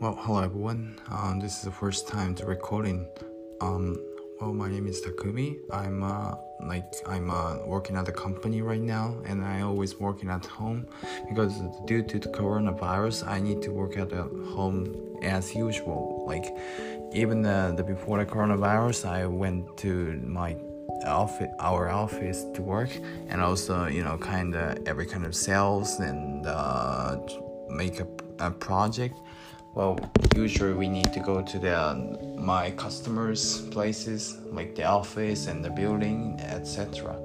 Well, hello everyone. Um, this is the first time to recording. Um, well, my name is Takumi. I'm uh, like I'm uh, working at the company right now, and I always working at home because due to the coronavirus, I need to work at home as usual. Like even the, before the coronavirus, I went to my office our office to work and also you know kind of every kind of sales and uh, make a, a project well usually we need to go to the my customers places like the office and the building etc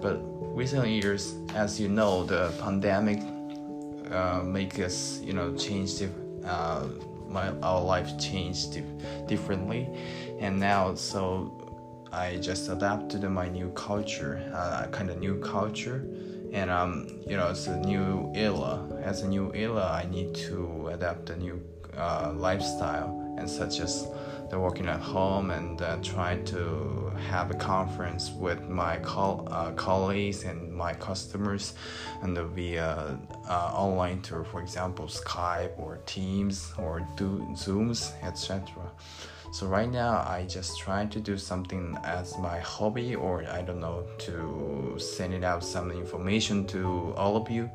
but recent years as you know the pandemic uh, make us you know change the, uh, my our life changed differently. And now so I just adapted to my new culture, uh, kind of new culture, and um, you know, it's a new era. As a new era, I need to adapt a new uh, lifestyle, and such as the working at home and uh, trying to have a conference with my col- uh, colleagues and my customers, and via uh, online tour, for example, Skype or Teams or do Zooms, etc. So right now I just try to do something as my hobby or I don't know to send it out some information to all of you.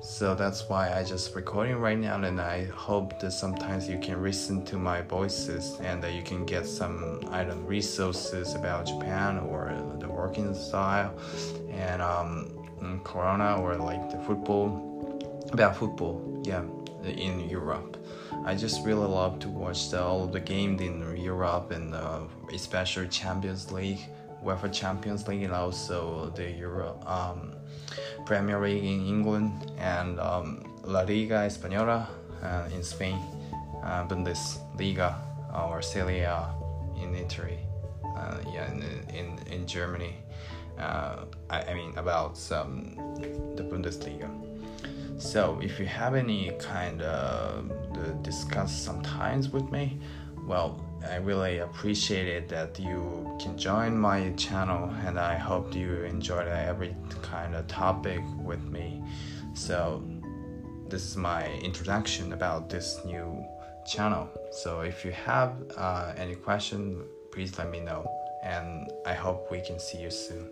So that's why I just recording right now and I hope that sometimes you can listen to my voices and that you can get some I don't resources about Japan or the working style and um, Corona or like the football about football yeah in Europe. I just really love to watch the, all the games in Europe and uh, especially Champions League, UEFA Champions League, and also the Euro um, Premier League in England and um, La Liga Española uh, in Spain, uh, Bundesliga or Serie A in Italy, uh, yeah, in, in, in Germany. Uh, I, I mean about um, the Bundesliga. So if you have any kind of uh, discuss sometimes with me, well, I really appreciate it that you can join my channel, and I hope you enjoy every kind of topic with me. So this is my introduction about this new channel. So if you have uh, any question, please let me know, and I hope we can see you soon.